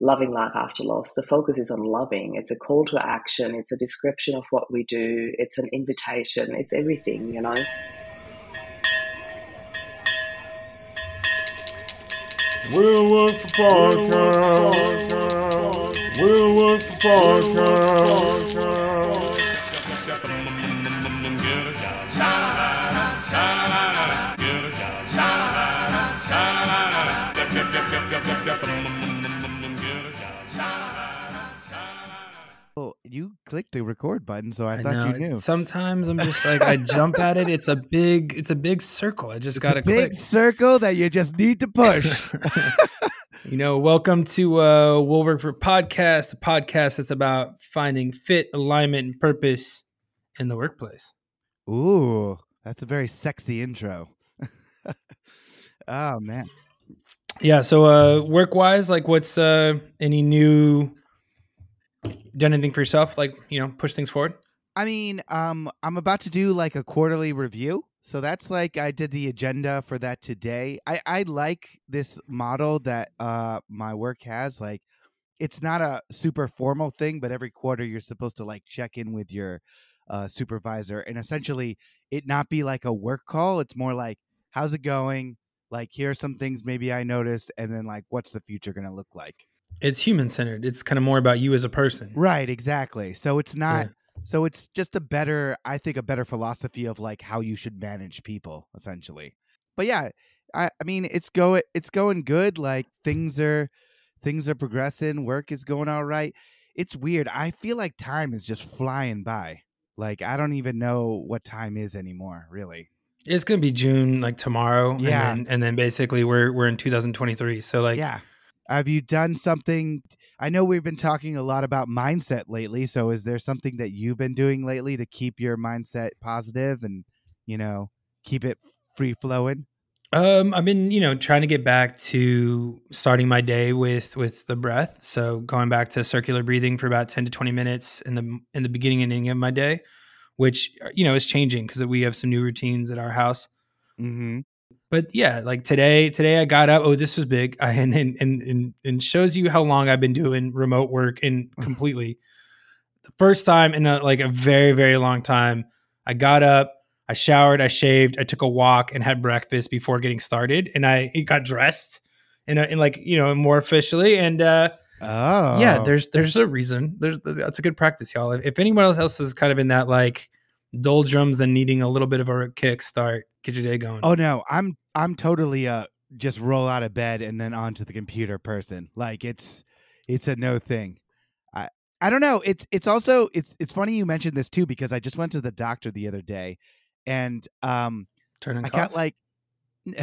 loving life after loss, the focus is on loving. It's a call to action, it's a description of what we do, it's an invitation, it's everything, you know. We'll work for podcast. We'll work for podcast. You clicked the record button, so I, I thought know, you knew. Sometimes I'm just like I jump at it. It's a big, it's a big circle. I just gotta a big click. circle that you just need to push. you know, welcome to uh Will Work for Podcast, the podcast that's about finding fit, alignment, and purpose in the workplace. Ooh, that's a very sexy intro. oh man. Yeah. So uh work wise, like what's uh any new done anything for yourself? Like, you know, push things forward? I mean, um, I'm about to do like a quarterly review. So that's like I did the agenda for that today. I, I like this model that uh my work has. Like it's not a super formal thing, but every quarter you're supposed to like check in with your uh supervisor and essentially it not be like a work call. It's more like, how's it going? Like here are some things maybe I noticed, and then like what's the future gonna look like? It's human centered. It's kind of more about you as a person. Right, exactly. So it's not Yeah. so it's just a better I think a better philosophy of like how you should manage people essentially. But yeah, I I mean it's go it's going good like things are things are progressing, work is going all right. It's weird. I feel like time is just flying by. Like I don't even know what time is anymore, really. It's gonna be June like tomorrow. Yeah. And then, and then basically we're we're in 2023. So like yeah. Have you done something? I know we've been talking a lot about mindset lately. So, is there something that you've been doing lately to keep your mindset positive and, you know, keep it free flowing? Um, I've been, you know, trying to get back to starting my day with with the breath. So going back to circular breathing for about ten to twenty minutes in the in the beginning and ending of my day, which you know is changing because we have some new routines at our house. Mm-hmm. But yeah, like today, today I got up. Oh, this was big, I, and and and and and shows you how long I've been doing remote work and completely. the first time in a, like a very very long time, I got up. I showered, I shaved, I took a walk, and had breakfast before getting started. And I got dressed in, a, in like you know more officially. And uh, Oh, yeah, there's there's a reason. There's that's a good practice, y'all. If, if anyone else is kind of in that like doldrums and needing a little bit of a kick start, get your day going. Oh no, I'm I'm totally uh just roll out of bed and then onto the computer person. Like it's it's a no thing. I I don't know. It's it's also it's it's funny you mentioned this too because I just went to the doctor the other day and um Turn and I cough. got like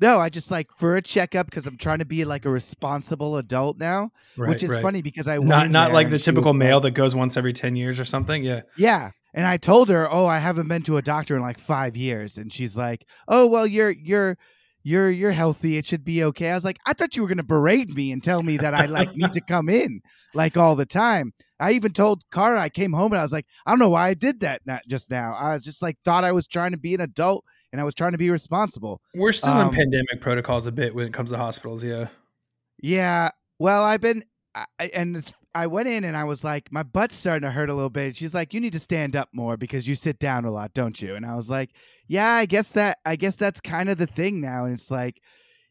no, I just like for a checkup because I'm trying to be like a responsible adult now, Right, which is right. funny because I Not not like the typical male like- that goes once every ten years or something. Yeah. yeah. And I told her, "Oh, I haven't been to a doctor in like 5 years." And she's like, "Oh, well, you're you're you're you're healthy. It should be okay." I was like, "I thought you were going to berate me and tell me that I like need to come in like all the time." I even told Cara I came home and I was like, "I don't know why I did that not just now. I was just like thought I was trying to be an adult and I was trying to be responsible." We're still Um, in pandemic protocols a bit when it comes to hospitals. Yeah. Yeah. Well, I've been, I, I- and it's, I went in and I was like, my butt's starting to hurt a little bit. And she's like, you need to stand up more because you sit down a lot, don't you? And I was like, yeah, I guess that, I guess that's kind of the thing now. And it's like,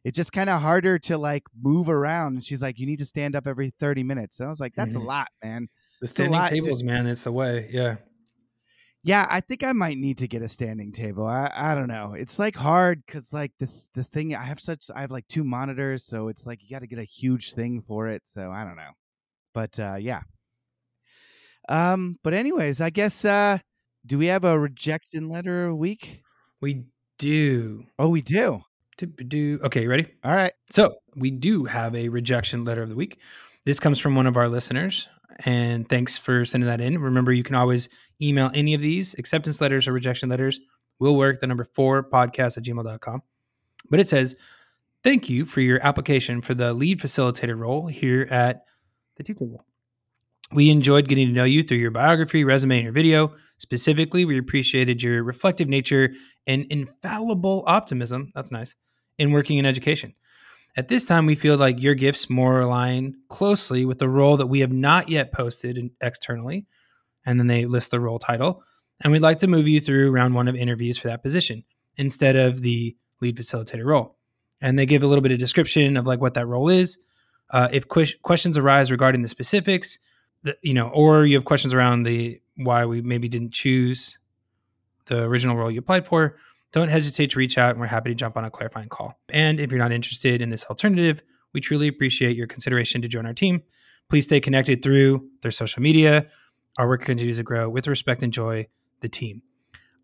it's just kind of harder to like move around. And she's like, you need to stand up every 30 minutes. And I was like, that's Mhm. a lot, man. The standing to- tables, man, it's a way. Yeah. Yeah, I think I might need to get a standing table. I, I don't know. It's like hard because like this the thing I have such I have like two monitors, so it's like you got to get a huge thing for it. So I don't know, but uh, yeah. Um, but anyways, I guess uh, do we have a rejection letter a week? We do. Oh, we do. Do okay, ready? All right. So we do have a rejection letter of the week. This comes from one of our listeners, and thanks for sending that in. Remember, you can always email any of these acceptance letters or rejection letters. Will work the number four podcast at gmail.com. But it says, Thank you for your application for the lead facilitator role here at the Two Table. We enjoyed getting to know you through your biography, resume, and your video. Specifically, we appreciated your reflective nature and infallible optimism. That's nice in working in education. At this time, we feel like your gifts more align closely with the role that we have not yet posted externally. And then they list the role title. And we'd like to move you through round one of interviews for that position instead of the lead facilitator role. And they give a little bit of description of like what that role is. Uh, if que- questions arise regarding the specifics, the, you know, or you have questions around the why we maybe didn't choose the original role you applied for, don't hesitate to reach out and we're happy to jump on a clarifying call. And if you're not interested in this alternative, we truly appreciate your consideration to join our team. Please stay connected through their social media. Our work continues to grow with respect and joy, the team.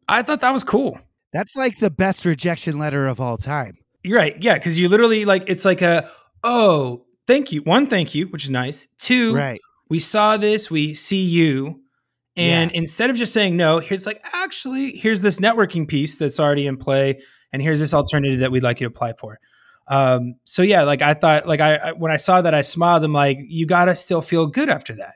I thought that was cool. That's like the best rejection letter of all time. You're right. Yeah. Cause you literally like, it's like a, oh, thank you. One, thank you, which is nice. Two, Right. we saw this, we see you. And Yeah. instead of just saying no, it's like, actually, here's this networking piece that's already in play. And here's this alternative that we'd like you to apply for. Um, so yeah, like I thought, like I, I when I saw that, I smiled. I'm like, you gotta still feel good after that.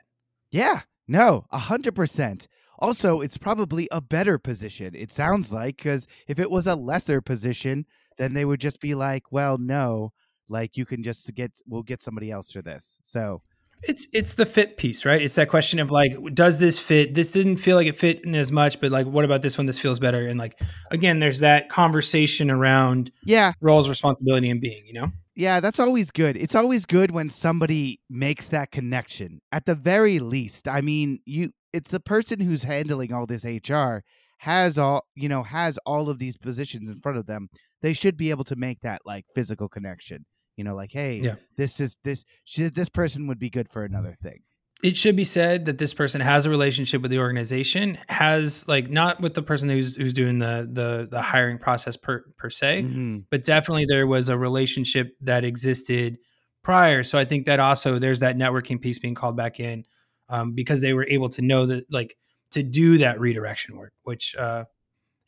Yeah. No, a hundred percent. Also, it's probably a better position. It sounds like because if it was a lesser position, then they would just be like, "Well, no, like you can just get, we'll get somebody else for this." So It's it's the fit piece, right? It's that question of like, does this fit? This didn't feel like it fit in as much, but like, what about this one? This feels better. And like, again, there's that conversation around yeah, roles, responsibility, and being. You know, yeah, that's always good. It's always good when somebody makes that connection. At the very least, I mean, you it's the person who's handling all this HR has all, you know, has all of these positions in front of them. They should be able to make that like physical connection. You know, like, hey, Yeah. this is this should, this person would be good for another thing. it should be said that this person has a relationship with the organization, has like not with the person who's who's doing the the the hiring process per per se, Mhm. but definitely there was a relationship that existed prior. So I think that also there's that networking piece being called back in um, because they were able to know that like to do that redirection work. Which, uh,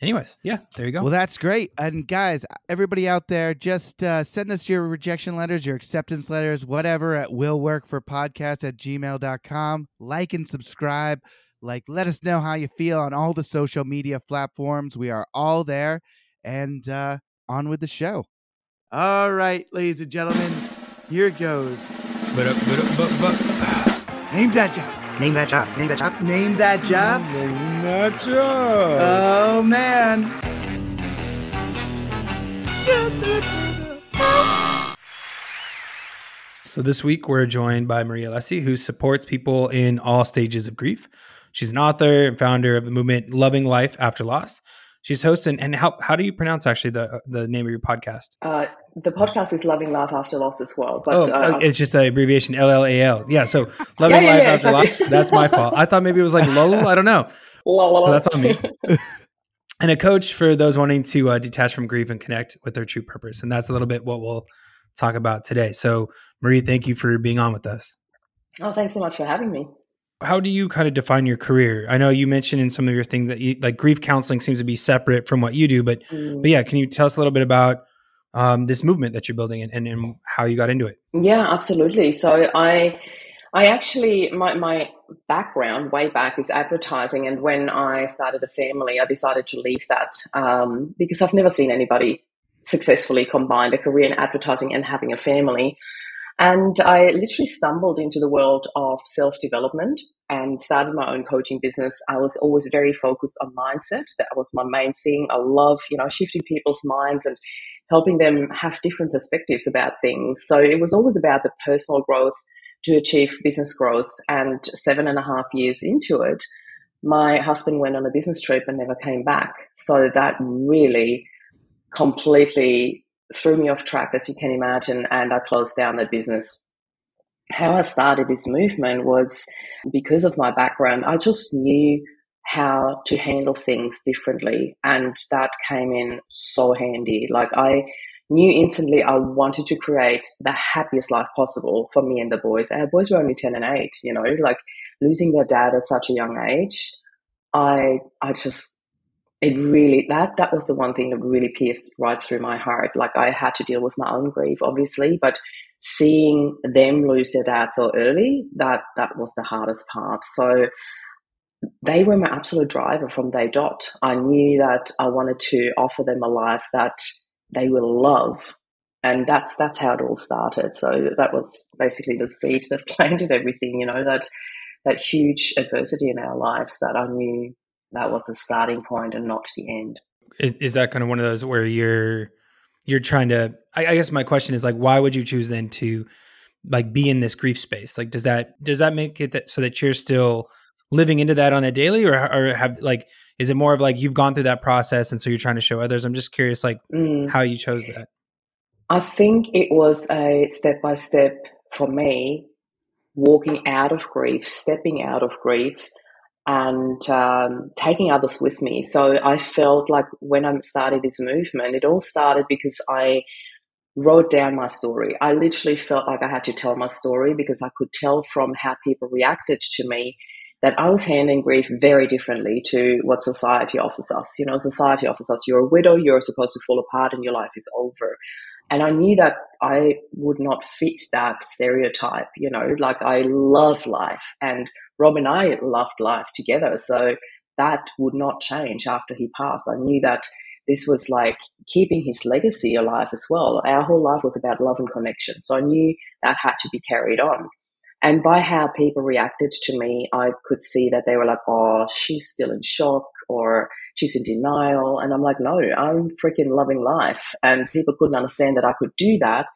anyways, yeah, there you go. Well, that's great. And guys, everybody out there, just uh, send us your rejection letters, your acceptance letters, whatever at willworkforpodcast at gmail.com. Like and subscribe. Like, let us know how you feel on all the social media platforms. We are all there. And uh, on with the show. All right, ladies and gentlemen, here it goes. but, uh, but, uh, but, but Name that job. Name that job. Name that job. Name that job. Nacho. Oh, man. So this week we're joined by Marie Alessi, who supports people in all stages of grief. She's an author and founder of the movement Loving Life After Loss. She's hosting, and, how how do you pronounce actually the the name of your podcast? Uh, the podcast is Loving Life After Loss as well. But oh, uh, it's just an abbreviation L L A L. Yeah, so Loving yeah, Life yeah, After exactly. Loss. That's my fault. I thought maybe it was like Lol. I don't know. la, So that's on me. And a coach for those wanting to uh, detach from grief and connect with their true purpose. And that's a little bit what we'll talk about today. So Marie, thank you for being on with us. oh, thanks so much for having me. How do you kind of define your career? I know you mentioned in some of your things that you, like grief counseling seems to be separate from what you do, but Mm. but yeah, can you tell us a little bit about um, this movement that you're building and, and, and how you got into it? Yeah, absolutely. So I I actually my my background way back is advertising and when I started a family I decided to leave that um, because I've never seen anybody successfully combine a career in advertising and having a family. And I literally stumbled into the world of self development and started my own coaching business. I was always very focused on mindset. That was my main thing. I love, you know, shifting people's minds and helping them have different perspectives about things. So it was always about the personal growth to achieve business growth. And seven and a half years into it, my husband went on a business trip and never came back. So that really completely threw me off track, as you can imagine, and I closed down the business. How I started this movement was because of my background. I just knew how to handle things differently, and that came in so handy. Like, I knew instantly I wanted to create the happiest life possible for me and the boys. Our boys were only 10 and 8, you know, like losing their dad at such a young age. I, I just it really that that was the one thing that really pierced right through my heart like i had to deal with my own grief obviously but seeing them lose their dad so early that that was the hardest part so they were my absolute driver from day dot i knew that i wanted to offer them a life that they will love and that's that's how it all started. So that was basically the seed that planted everything. You know that that huge adversity in our lives that I knew that was the starting point and not the end. Is, is that kind of one of those where you're you're trying to? I, I guess my question is like, why would you choose then to like be in this grief space? Like, does that does that make it that so that you're still living into that on a daily, or or have like is it more of like you've gone through that process and so you're trying to show others? I'm just curious, like Mm. how you chose that. I think it was a step by step for me, walking out of grief, stepping out of grief, and um, taking others with me. So I felt like when I started this movement, it all started because I wrote down my story. I literally felt like I had to tell my story because I could tell from how people reacted to me that I was handling grief very differently to what society offers us. You know, society offers us you're a widow, you're supposed to fall apart, and your life is over. And I knew that I would not fit that stereotype, you know, like I love life and Rob and I loved life together. So that would not change after he passed. I knew that this was like keeping his legacy alive as well. Our whole life was about love and connection. So I knew that had to be carried on. And by how people reacted to me, I could see that they were like, oh, she's still in shock or she's in denial. And I'm like, no, I'm freaking loving life. And people couldn't understand that I could do that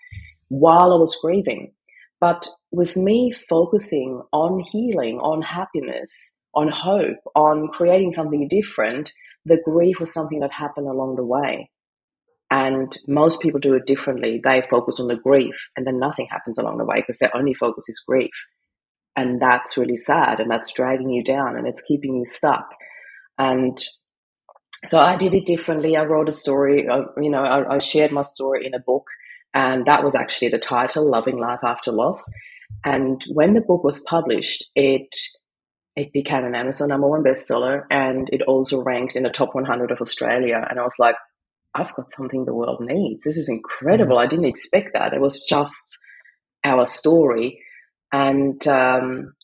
while I was grieving. But with me focusing on healing, on happiness, on hope, on creating something different, the grief was something that happened along the way. And most people do it differently. They focus on the grief and then nothing happens along the way because their only focus is grief. And that's really sad and that's dragging you down and it's keeping you stuck. And so I did it differently. I wrote a story, uh, you know, I, I shared my story in a book and that was actually the title, Loving Life After Loss. And when the book was published, it it became an Amazon number one bestseller and it also ranked in the top 100 of Australia. And I was like, I've got something the world needs. This is incredible. I didn't expect that. It was just our story. And um,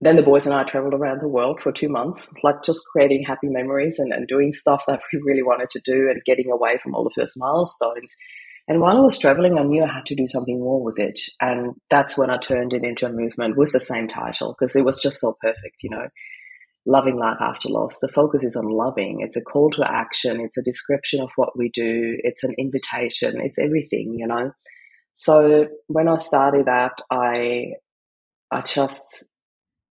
then the boys and I traveled around the world for two months, like just creating happy memories and, and doing stuff that we really wanted to do and getting away from all the first milestones. And while I was traveling, I knew I had to do something more with it. And that's when I turned it into a movement with the same title because it was just so perfect, you know. Loving life after loss. The focus is on loving. It's a call to action. It's a description of what we do. It's an invitation. It's everything, you know. So when I started that, I, I just,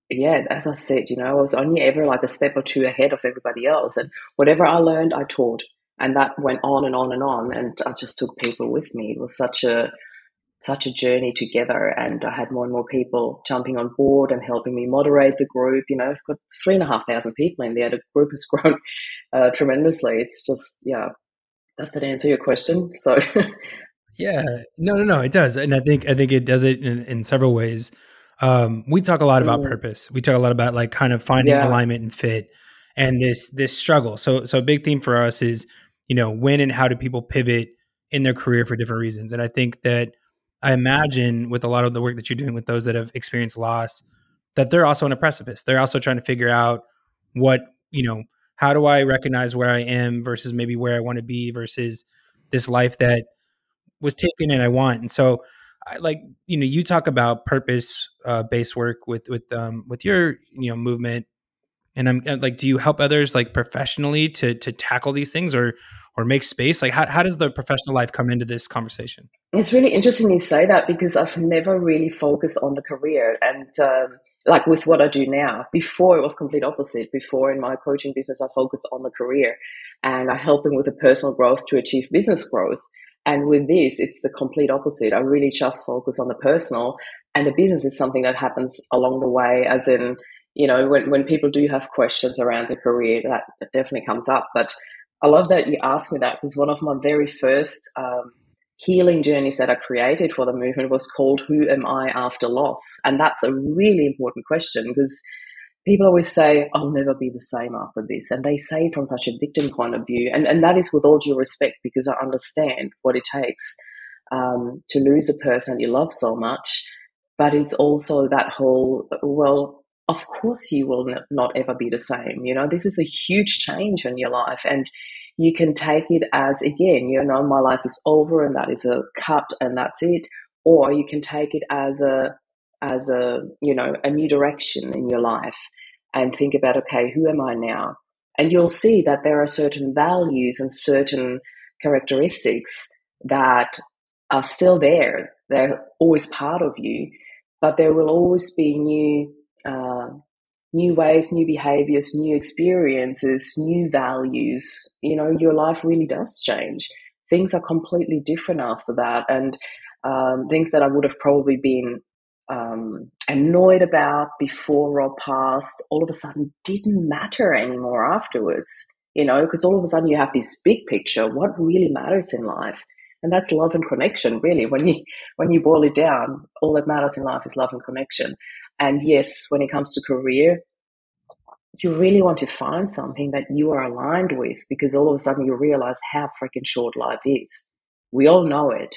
yeah, as I said, you know, I was only ever like a step or two ahead of everybody else. And whatever I learned, I taught and that went on and on and on and i just took people with me it was such a such a journey together and i had more and more people jumping on board and helping me moderate the group you know i've got three and a half thousand people in there the group has grown uh, tremendously it's just yeah does that answer your question so Yeah, no, no, no, it does, and I think I think it does it in, in several ways. Um, we talk a lot about Mm. purpose. We talk a lot about like kind of finding Yeah. alignment and fit, and this this struggle. So so a big theme for us is you know when and how do people pivot in their career for different reasons, and I think that I imagine with a lot of the work that you're doing with those that have experienced loss, that they're also on a precipice. They're also trying to figure out what you know. How do I recognize where I am versus maybe where I want to be versus this life that was taken and I want. And so I like, you know, you talk about purpose uh, based work with, with, um, with your, you know, movement. And I'm uh, like, do you help others like professionally to, to tackle these things or, or make space? Like how, how does the professional life come into this conversation? It's really interesting you say that because I've never really focused on the career and um, like with what I do now. Before it was complete opposite. Before in my coaching business, I focused on the career and I help them with the personal growth to achieve business growth. And with this, it's the complete opposite. I really just focus on the personal and the business is something that happens along the way, as in, you know, when, when people do have questions around the career, that, that definitely comes up. But I love that you asked me that because one of my very first um, healing journeys that I created for the movement was called Who Am I After Loss? And that's a really important question because people always say, I'll never be the same after this. And they say from such a victim point of view. And, and that is with all due respect because I understand what it takes um, to lose a person you love so much. But it's also that whole, well, of course you will not ever be the same. You know, this is a huge change in your life. And you can take it as again, you know, my life is over and that is a cut and that's it. Or you can take it as a as a you know a new direction in your life and think about okay, who am I now? And you'll see that there are certain values and certain characteristics that are still there. They're always part of you, but there will always be new uh, new ways, new behaviors, new experiences, new values. You know, your life really does change. Things are completely different after that, and um, things that I would have probably been um, annoyed about before or past all of a sudden didn't matter anymore afterwards. You know, because all of a sudden you have this big picture. What really matters in life? and that's love and connection really when you when you boil it down all that matters in life is love and connection and yes when it comes to career you really want to find something that you are aligned with because all of a sudden you realize how freaking short life is. We all know it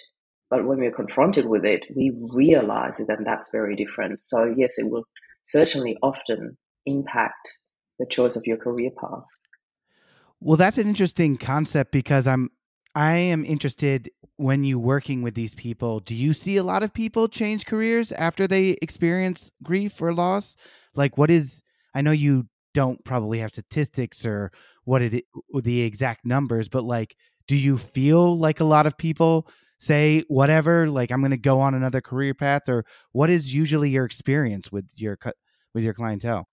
but when we're confronted with it we realize it and that's very different. So yes it will certainly often impact the choice of your career path. Well that's an interesting concept because i'm I am interested when you working with these people. Do you see a lot of people change careers after they experience grief or loss? Like, what is? I know you don't probably have statistics or what it the exact numbers, but like, do you feel like a lot of people say whatever? Like, I'm going to go on another career path, or what is usually your experience with your with your clientele?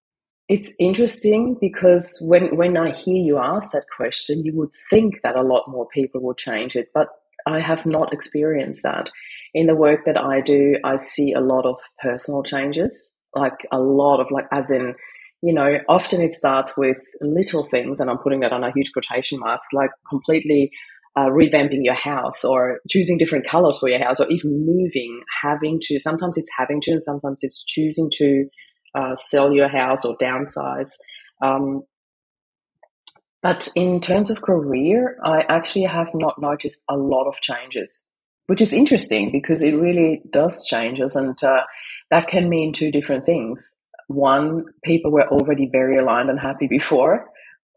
It's interesting because when, when I hear you ask that question, you would think that a lot more people will change it, but I have not experienced that. In the work that I do, I see a lot of personal changes, like a lot of, like, as in, you know, often it starts with little things, and I'm putting that on a huge quotation marks, like completely uh, revamping your house or choosing different colors for your house or even moving, having to, sometimes it's having to, and sometimes it's choosing to uh, sell your house or downsize. Um, but in terms of career, I actually have not noticed a lot of changes, which is interesting because it really does change us. And uh, that can mean two different things. One, people were already very aligned and happy before.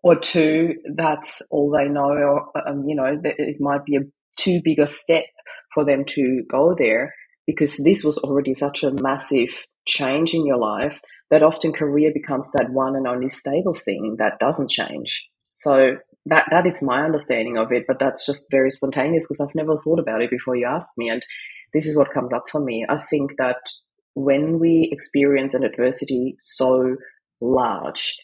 Or two, that's all they know. Or, um, you know, it might be a too big a step for them to go there because this was already such a massive change in your life that often career becomes that one and only stable thing that doesn't change. So that that is my understanding of it, but that's just very spontaneous because I've never thought about it before you asked me, and this is what comes up for me. I think that when we experience an adversity so large,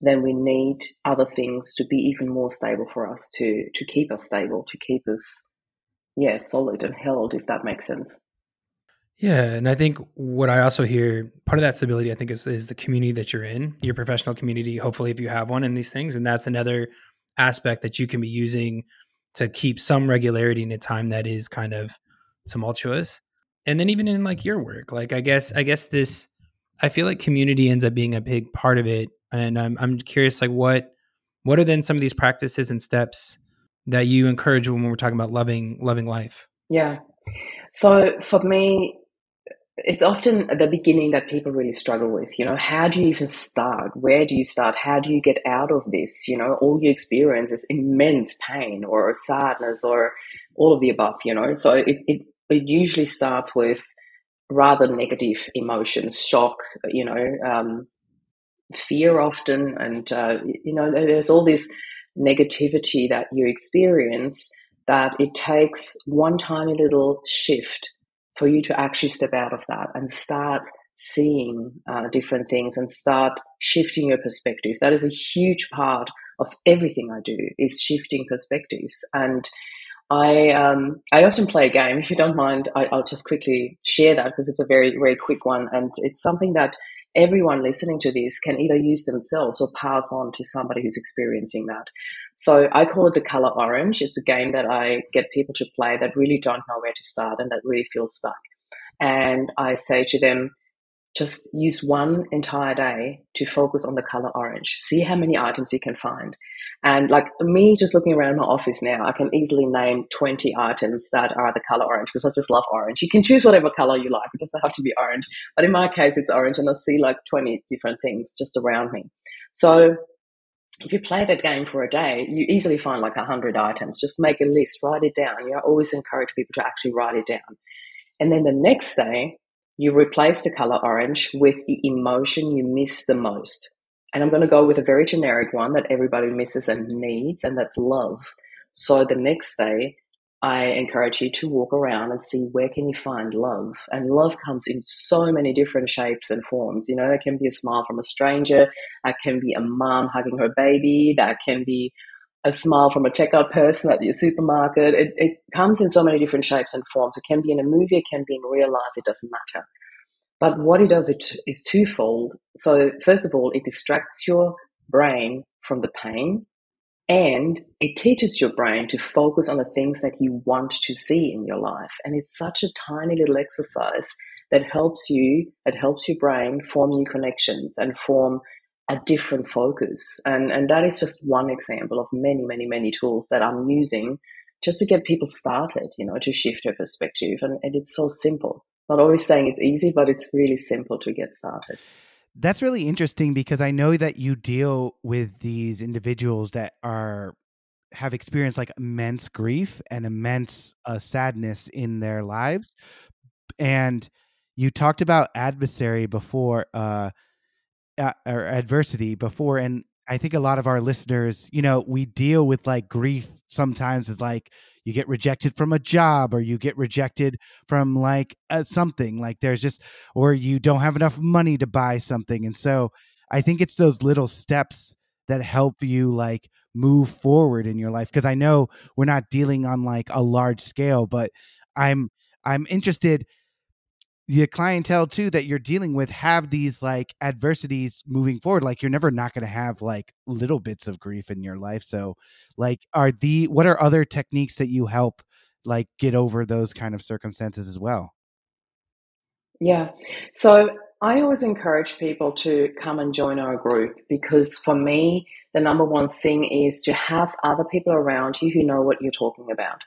then we need other things to be even more stable for us to to keep us stable, to keep us yeah solid and held, if that makes sense. Yeah, and I think what I also hear part of that stability, I think, is is the community that you're in, your professional community. Hopefully, if you have one in these things, and that's another aspect that you can be using to keep some regularity in a time that is kind of tumultuous. And then even in like your work, like I guess I guess this, I feel like community ends up being a big part of it, and I'm I'm curious, like what what are then some of these practices and steps that you encourage when we're talking about loving loving life? Yeah. So for me, it's often the beginning that people really struggle with. You know, how do you even start? Where do you start? How do you get out of this? You know, all you experience is immense pain or sadness or all of the above, you know. So it, it, it usually starts with rather negative emotions, shock, you know, um, fear often. And, uh, you know, there's all this negativity that you experience that it takes one tiny little shift for you to actually step out of that and start seeing uh, different things and start shifting your perspective. That is a huge part of everything I do is shifting perspectives. And I um, I often play a game. If you don't mind, I, will just quickly share that because it's a very very quick one, and it's something that everyone listening to this can either use themselves or pass on to somebody who's experiencing that. So I call it the color orange. It's a game that I get people to play that really don't know where to start and that really feel stuck. And I say to them, just use one entire day to focus on the color orange. See how many items you can find. And like me just looking around my office now, I can easily name 20 items that are the color orange because I just love orange. You can choose whatever color you like. It doesn't have to be orange. But in my case, it's orange and I see like 20 different things just around me. So if you play that game for a day, you easily find like a hundred items. Just make a list, write it down. You know, always encourage people to actually write it down. And then the next day, you replace the color orange with the emotion you miss the most. And I'm going to go with a very generic one that everybody misses and needs, and that's love. So the next day, I encourage you to walk around and see where can you find love. And love comes in so many different shapes and forms. You know, that can be a smile from a stranger, that can be a mom hugging her baby, that can be a smile from a checkout person at your supermarket. It, it comes in so many different shapes and forms. It can be in a movie, it can be in real life, it doesn't matter. But what it does it is twofold. So first of all, it distracts your brain from the pain and it teaches your brain to focus on the things that you want to see in your life. And it's such a tiny little exercise that helps you, that helps your brain form new connections and form a different focus. And, and that is just one example of many, many, many tools that I'm using just to get people started, you know, to shift their perspective. And, and it's so simple. Not always saying it's easy, but it's really simple to get started. That's really interesting because I know that you deal with these individuals that are have experienced like immense grief and immense uh, sadness in their lives and you talked about adversary before uh, uh or adversity before and i think a lot of our listeners you know we deal with like grief sometimes as like you get rejected from a job or you get rejected from like uh, something like there's just or you don't have enough money to buy something. And so i think it's those little steps that help you like move forward in your life because i know we're not dealing on like a large scale but i'm i'm interested the clientele too that you're dealing with have these like adversities moving forward like you're never not going to have like little bits of grief in your life. So like are the what are other techniques that you help like get over those kind of circumstances as well? Yeah. So i always encourage people to come and join our group because for me the number one thing is to have other people around you who know what you're talking about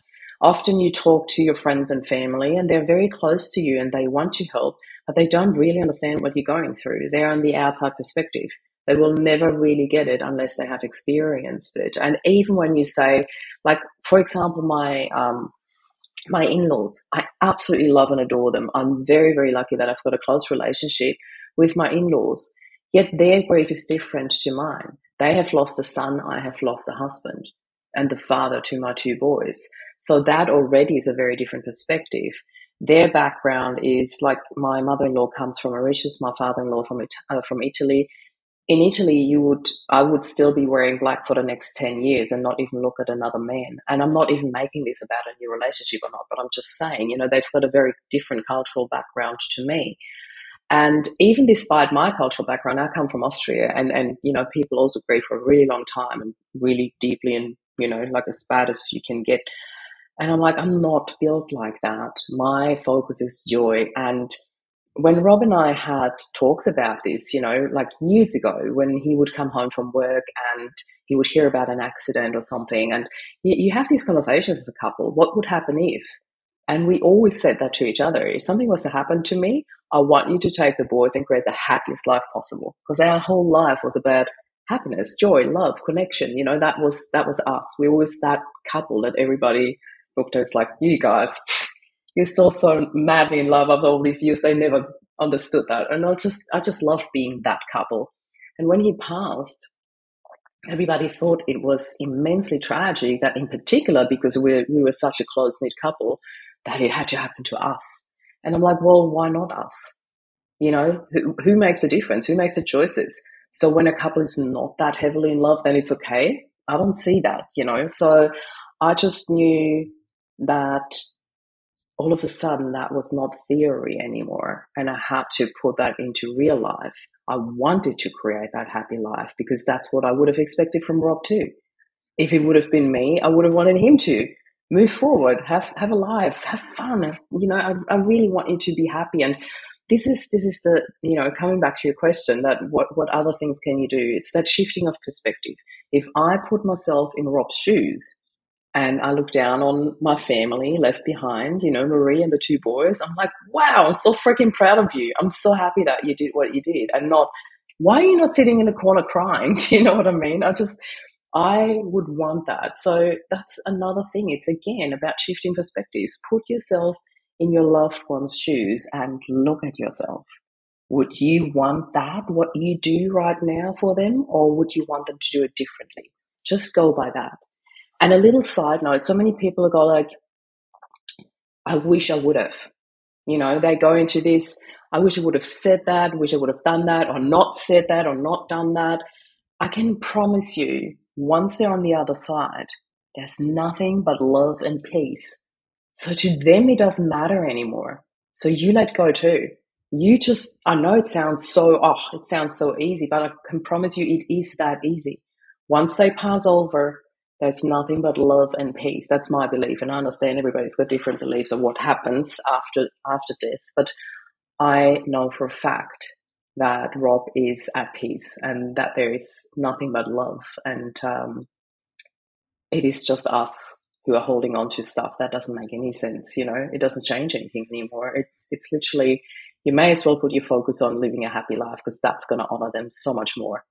Often you talk to your friends and family, and they're very close to you and they want to help, but they don't really understand what you're going through. They're on the outside perspective. They will never really get it unless they have experienced it. And even when you say, like, for example, my um, my in-laws, I absolutely love and adore them. I'm very, very lucky that I've got a close relationship with my in-laws. Yet their grief is different to mine. They have lost a son, I have lost a husband and the father to my two boys. So that already is a very different perspective. Their background is like my mother-in-law comes from Mauritius, my father-in-law from uh, from Italy. In Italy, you would I would still be wearing black for the next ten years and not even look at another man. And I'm not even making this about a new relationship or not, but I'm just saying, you know, they've got a very different cultural background to me. And even despite my cultural background, I come from Austria, and and you know, people also grieve for a really long time and really deeply, and you know, like as bad as you can get. And I'm like, I'm not built like that. My focus is joy. And when Rob and I had talks about this, you know, like years ago, when he would come home from work and he would hear about an accident or something, and you, you have these conversations as a couple. What would happen if? And we always said that to each other. If something was to happen to me, I want you to take the boys and create the happiest life possible. Because our whole life was about happiness, joy, love, connection. You know, that was that was us. We was that couple that everybody looked at. It's like you guys, you're still so madly in love after all these years. They never understood that, and I just I just love being that couple. And when he passed, everybody thought it was immensely tragic. That in particular, because we we were such a close knit couple, that it had to happen to us. And I'm like, well, why not us? You know, who, who makes a difference? Who makes the choices? So when a couple is not that heavily in love, then it's okay. I don't see that, you know. So I just knew that all of a sudden that was not theory anymore. And I had to put that into real life. I wanted to create that happy life because that's what I would have expected from Rob too. If it would have been me, I would have wanted him to move forward, have have a life, have fun. Have, you know, I, I really want you to be happy. And this is this is the you know coming back to your question that what what other things can you do? It's that shifting of perspective. If I put myself in Rob's shoes and I look down on my family left behind, you know, Marie and the two boys, I'm like, wow, I'm so freaking proud of you. I'm so happy that you did what you did, and not why are you not sitting in the corner crying? Do you know what I mean? I just, I would want that. So that's another thing. It's again about shifting perspectives. Put yourself in your loved one's shoes and look at yourself. Would you want that, what you do right now for them, or would you want them to do it differently? Just go by that. And a little side note so many people go like, I wish I would have. You know, they go into this, I wish I would have said that, wish I would have done that, or not said that, or not done that. I can promise you, once they're on the other side, there's nothing but love and peace. So to them, it doesn't matter anymore. So you let go too. You just, I know it sounds so, oh, it sounds so easy, but I can promise you it is that easy. Once they pass over, there's nothing but love and peace. That's my belief, and I understand everybody's got different beliefs of what happens after after death. But I know for a fact that Rob is at peace and that there is nothing but love, and um, it is just us who are holding on to stuff that doesn't make any sense. You know, it doesn't change anything anymore. It's it's literally you may as well put your focus on living a happy life because that's going to honor them so much more.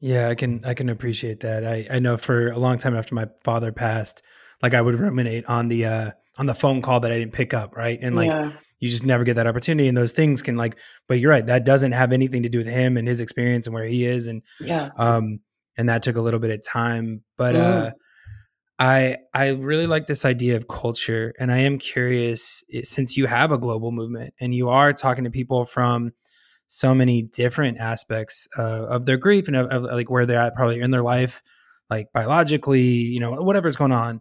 Yeah, I can I can appreciate that. I I know for a long time after my father passed, like I would ruminate on the uh on the phone call that I didn't pick up, right? And like yeah. you just never get that opportunity and those things can like but you're right, that doesn't have anything to do with him and his experience and where he is and yeah. Um and that took a little bit of time, but mm. uh I I really like this idea of culture and I am curious since you have a global movement and you are talking to people from so many different aspects uh, of their grief and of, of, like where they're at probably in their life like biologically you know whatever's going on.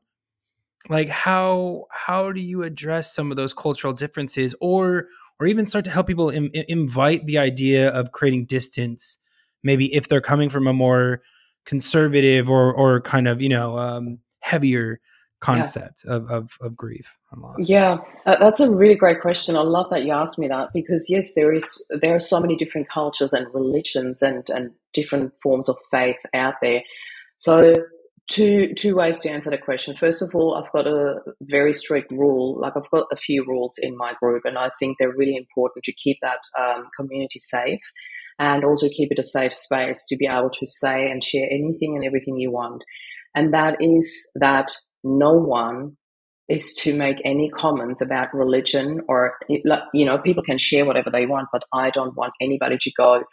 Like how how do you address some of those cultural differences or or even start to help people Im- invite the idea of creating distance maybe if they're coming from a more conservative or or kind of you know um, heavier concept yeah. of, of, of grief and loss? Yeah, uh, that's a really great question. I love that you asked me that because yes, there is there are so many different cultures and religions and and different forms of faith out there. So two two ways to answer the question. First of all, I've got a very strict rule. Like I've got a few rules in my group, and I think they're really important to keep that um, community safe. And also keep it a safe space to be able to say and share anything and everything you want. And that is that no one is to make any comments about religion or you know people can share whatever they want but i don't want anybody to go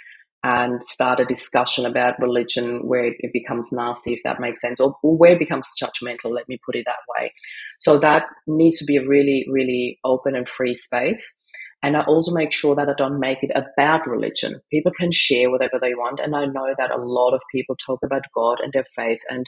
and start a discussion about religion where it becomes nasty if that makes sense or, where it becomes judgmental let me put it that way so that needs to be a really really open and free space and I also make sure that I don't make it about religion. People can share whatever they want. And I know that a lot of people talk about God and their faith and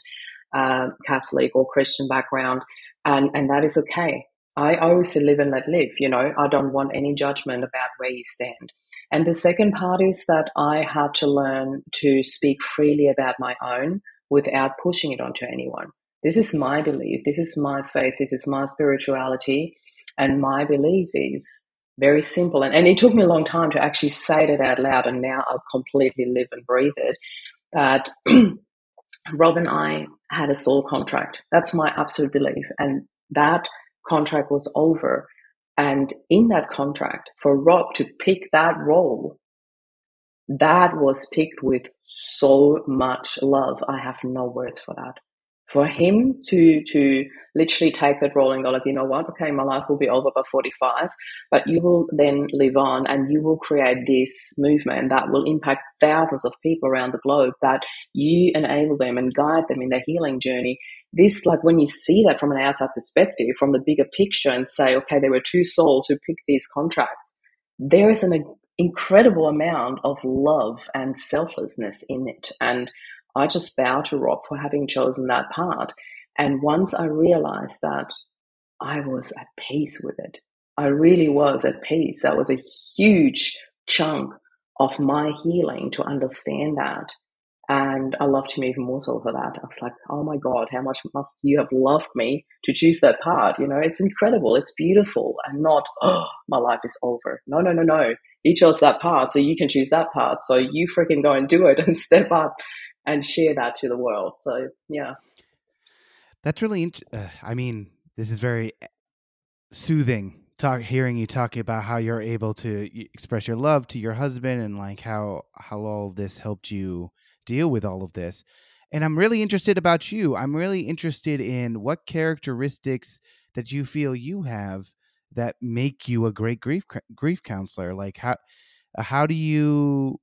uh, Catholic or Christian background, and and that is okay. I always say live and let live. You know, I don't want any judgment about where you stand. And the second part is that I had to learn to speak freely about my own without pushing it onto anyone. This is my belief. This is my faith. This is my spirituality. And my belief is very simple. And, and it took me a long time to actually say it out loud. And now I completely live and breathe it. That Rob and I had a soul contract. That's my absolute belief. And that contract was over. And in that contract, for Rob to pick that role, that was picked with so much love. I have no words for that for him to to literally take that go like, you know what, okay, my life will be over by 45, but you will then live on and you will create this movement that will impact thousands of people around the globe that you enable them and guide them in their healing journey. This, like when you see that from an outside perspective, from the bigger picture and say, okay, there were two souls who picked these contracts, there is an incredible amount of love and selflessness in it. And I just bow to Rob for having chosen that part. And once I realized that, I was at peace with it. I really was at peace. That was a huge chunk of my healing to understand that. And I loved him even more so for that. I was like, oh my God, how much must you have loved me to choose that part? You know, it's incredible. It's beautiful and not, oh, my life is over. No, no, no, no. You chose that part, so you can choose that part. So you freaking go and do it and step up and share that to the world. So yeah, that's really. Int- uh, I mean, this is very eh, soothing talk hearing you talking about how you're able to express your love to your husband and like how how all of this helped you deal with all of this. And I'm really interested about you. I'm really interested in what characteristics that you feel you have that make you a great grief grief counselor. Like how how do you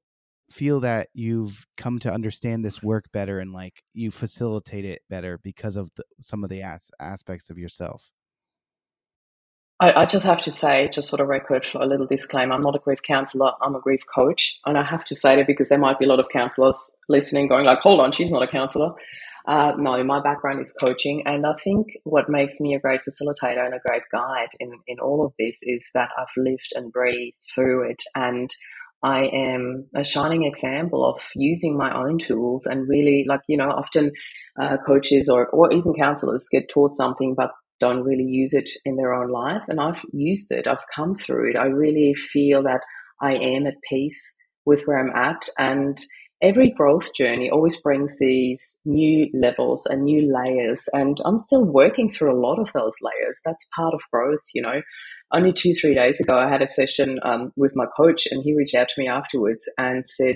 feel that you've come to understand this work better and like you facilitate it better because of the, some of the as- aspects of yourself? I, I, just have to say, just for the record, a little disclaimer: I'm not a grief counselor. I'm a grief coach, and I have to say that because there might be a lot of counselors listening, going like, "Hold on, she's not a counselor." Uh, no, my background is coaching, and I think what makes me a great facilitator and a great guide in in all of this is that I've lived and breathed through it, and I am a shining example of using my own tools and really, like you know, often uh, coaches or or even counselors get taught something, but don't really use it in their own life. And I've used it, I've come through it. I really feel that I am at peace with where I'm at. And every growth journey always brings these new levels and new layers. And I'm still working through a lot of those layers. That's part of growth, you know. Only two, three days ago, I had a session um, with my coach, and he reached out to me afterwards and said,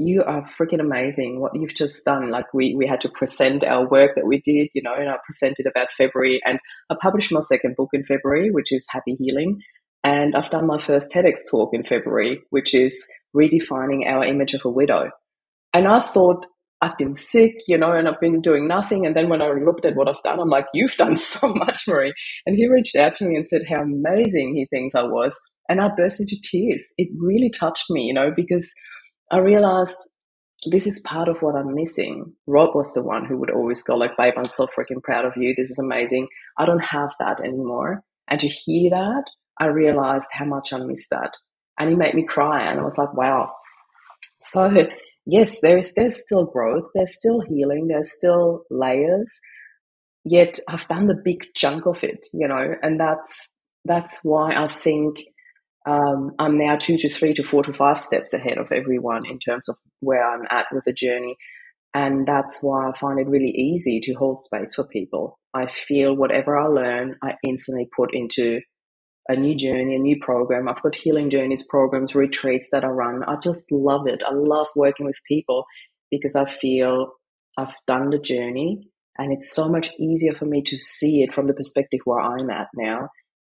you are freaking amazing. What you've just done. Like we we had to present our work that we did you know and i presented about february and i published my second book in february which is happy healing. And i've done my first tedx talk in february which is redefining our image of a widow. And i thought i've been sick you know and i've been doing nothing and then when i looked at what i've done i'm like you've done so much marie and he reached out to me and said how amazing he thinks i was and i burst into tears it really touched me you know because I realized this is part of what I'm missing. Rob was the one who would always go like, babe, I'm so freaking proud of you. This is amazing. I don't have that anymore. And to hear that, I realized how much I missed that. And he made me cry. And I was like, wow. So yes, there's there's still growth, there's still healing, there's still layers. Yet I've done the big chunk of it, you know, and that's that's why I think um, I'm now two to three to four to five steps ahead of everyone in terms of where I'm at with the journey. And that's why I find it really easy to hold space for people. I feel whatever I learn, I instantly put into a new journey, a new program. I've got healing journeys programs, retreats that I run. I just love it. I love working with people because I feel I've done the journey and it's so much easier for me to see it from the perspective where I'm at now,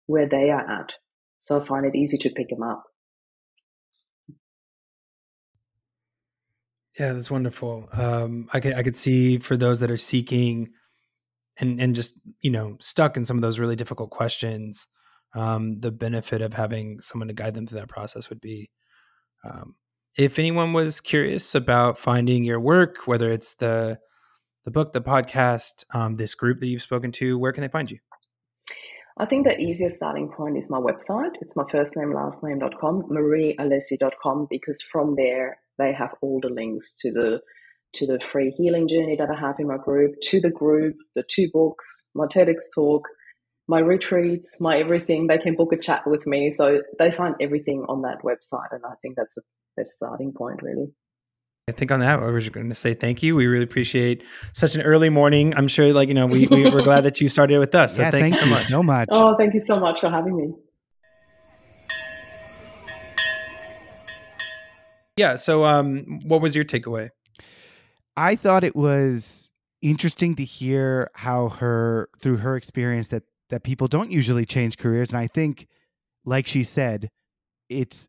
where they are at. So I find it easy to pick them up. Yeah, that's wonderful. Um, I could I could see for those that are seeking and and just you know stuck in some of those really difficult questions, um, the benefit of having someone to guide them through that process would be. Um, if anyone was curious about finding your work, whether it's the the book, the podcast, um, this group that you've spoken to, where can they find you? I think the easiest starting point is my website. It's my first name, last name.com, mariealessi.com, because from there they have all the links to the to the free healing journey that I have in my group, to the group, the two books, my TEDx talk, my retreats, my everything. They can book a chat with me. So they find everything on that website. And I think that's the best starting point, really. I think on that, we're just going to say thank you. We really appreciate such an early morning. I'm sure, like you know, we, we are glad that you started with us. So yeah, thank, thank you so much. so much. Oh, thank you so much for having me. Yeah. So, um, what was your takeaway? I thought it was interesting to hear how her through her experience that that people don't usually change careers, and I think, like she said, it's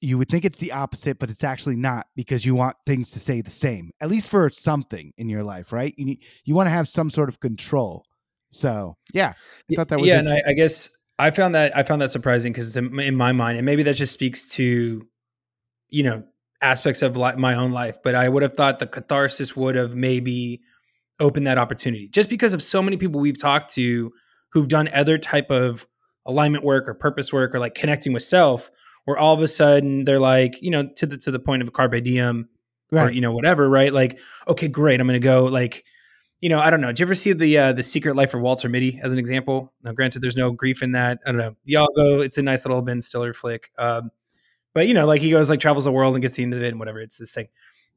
you would think it's the opposite, but it's actually not because you want things to stay the same, at least for something in your life, right? You need, you want to have some sort of control. So yeah, I thought that was yeah, and I, I, guess I found that I found that surprising because in my mind, and maybe that just speaks to you know aspects of my own life, but I would have thought the catharsis would have maybe opened that opportunity just because of so many people we've talked to who've done other type of alignment work or purpose work or like connecting with self where all of a sudden they're like, you know, to the to the point of a carpe diem right. or you know whatever, right? Like, okay, great, I'm going to go like you know, I don't know. Did you ever see the uh, the Secret Life of Walter Mitty as an example? Now, granted, there's no grief in that. I don't know. Y'all go. It's a nice little Ben Stiller flick. Um, but you know, like he goes like travels the world and gets the end of it and whatever. It's this thing.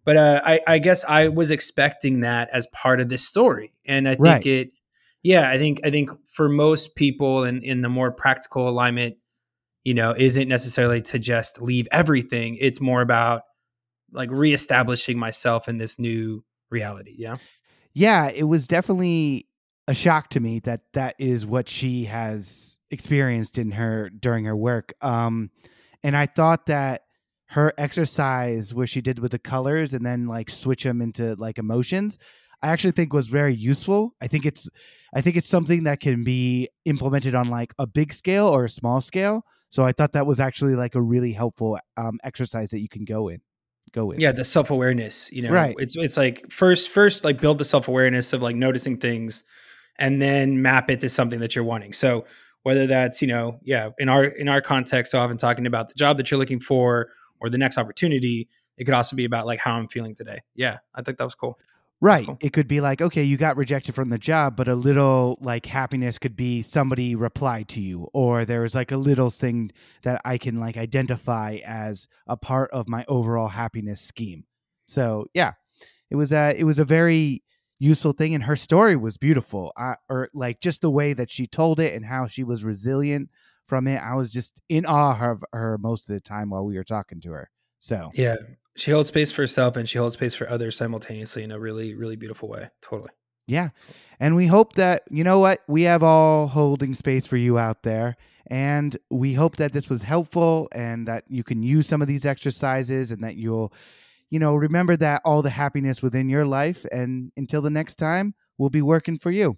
But uh, I, I guess I was expecting that as part of this story, and I think right. it Yeah, I think I think for most people in in the more practical alignment, you know, isn't necessarily to just leave everything. It's more about like reestablishing myself in this new reality. Yeah. Yeah, it was definitely a shock to me that that is what she has experienced in her during her work. Um, and I thought that her exercise where she did with the colors and then like switch them into like emotions, I actually think was very useful. I think it's I think it's something that can be implemented on like a big scale or a small scale. So I thought that was actually like a really helpful um, exercise that you can go in go with. Yeah, the self awareness. You know, Right. It's it's like first first like build the self awareness of like noticing things, and then map it to something that you're wanting. So whether that's you know yeah in our in our context, so often talking about the job that you're looking for or the next opportunity. It could also be about like how I'm feeling today. Yeah, I think that was cool. Right. cool. It could be like, okay, you got rejected from the job, but a little like happiness could be somebody replied to you, or there was like a little thing that I can like identify as a part of my overall happiness scheme. So yeah, it was a it was a very useful thing, and her story was beautiful. I, or like just the way that she told it and how she was resilient from it. I was just in awe of her most of the time while we were talking to her. So Yeah, she holds space for herself and she holds space for others simultaneously in a really really beautiful way. Totally. Yeah. And we hope that, you know what, we have all holding space for you out there. And we hope that this was helpful and that you can use some of these exercises and that you'll, you know, remember that all the happiness within your life. And until the next time, we'll be working for you.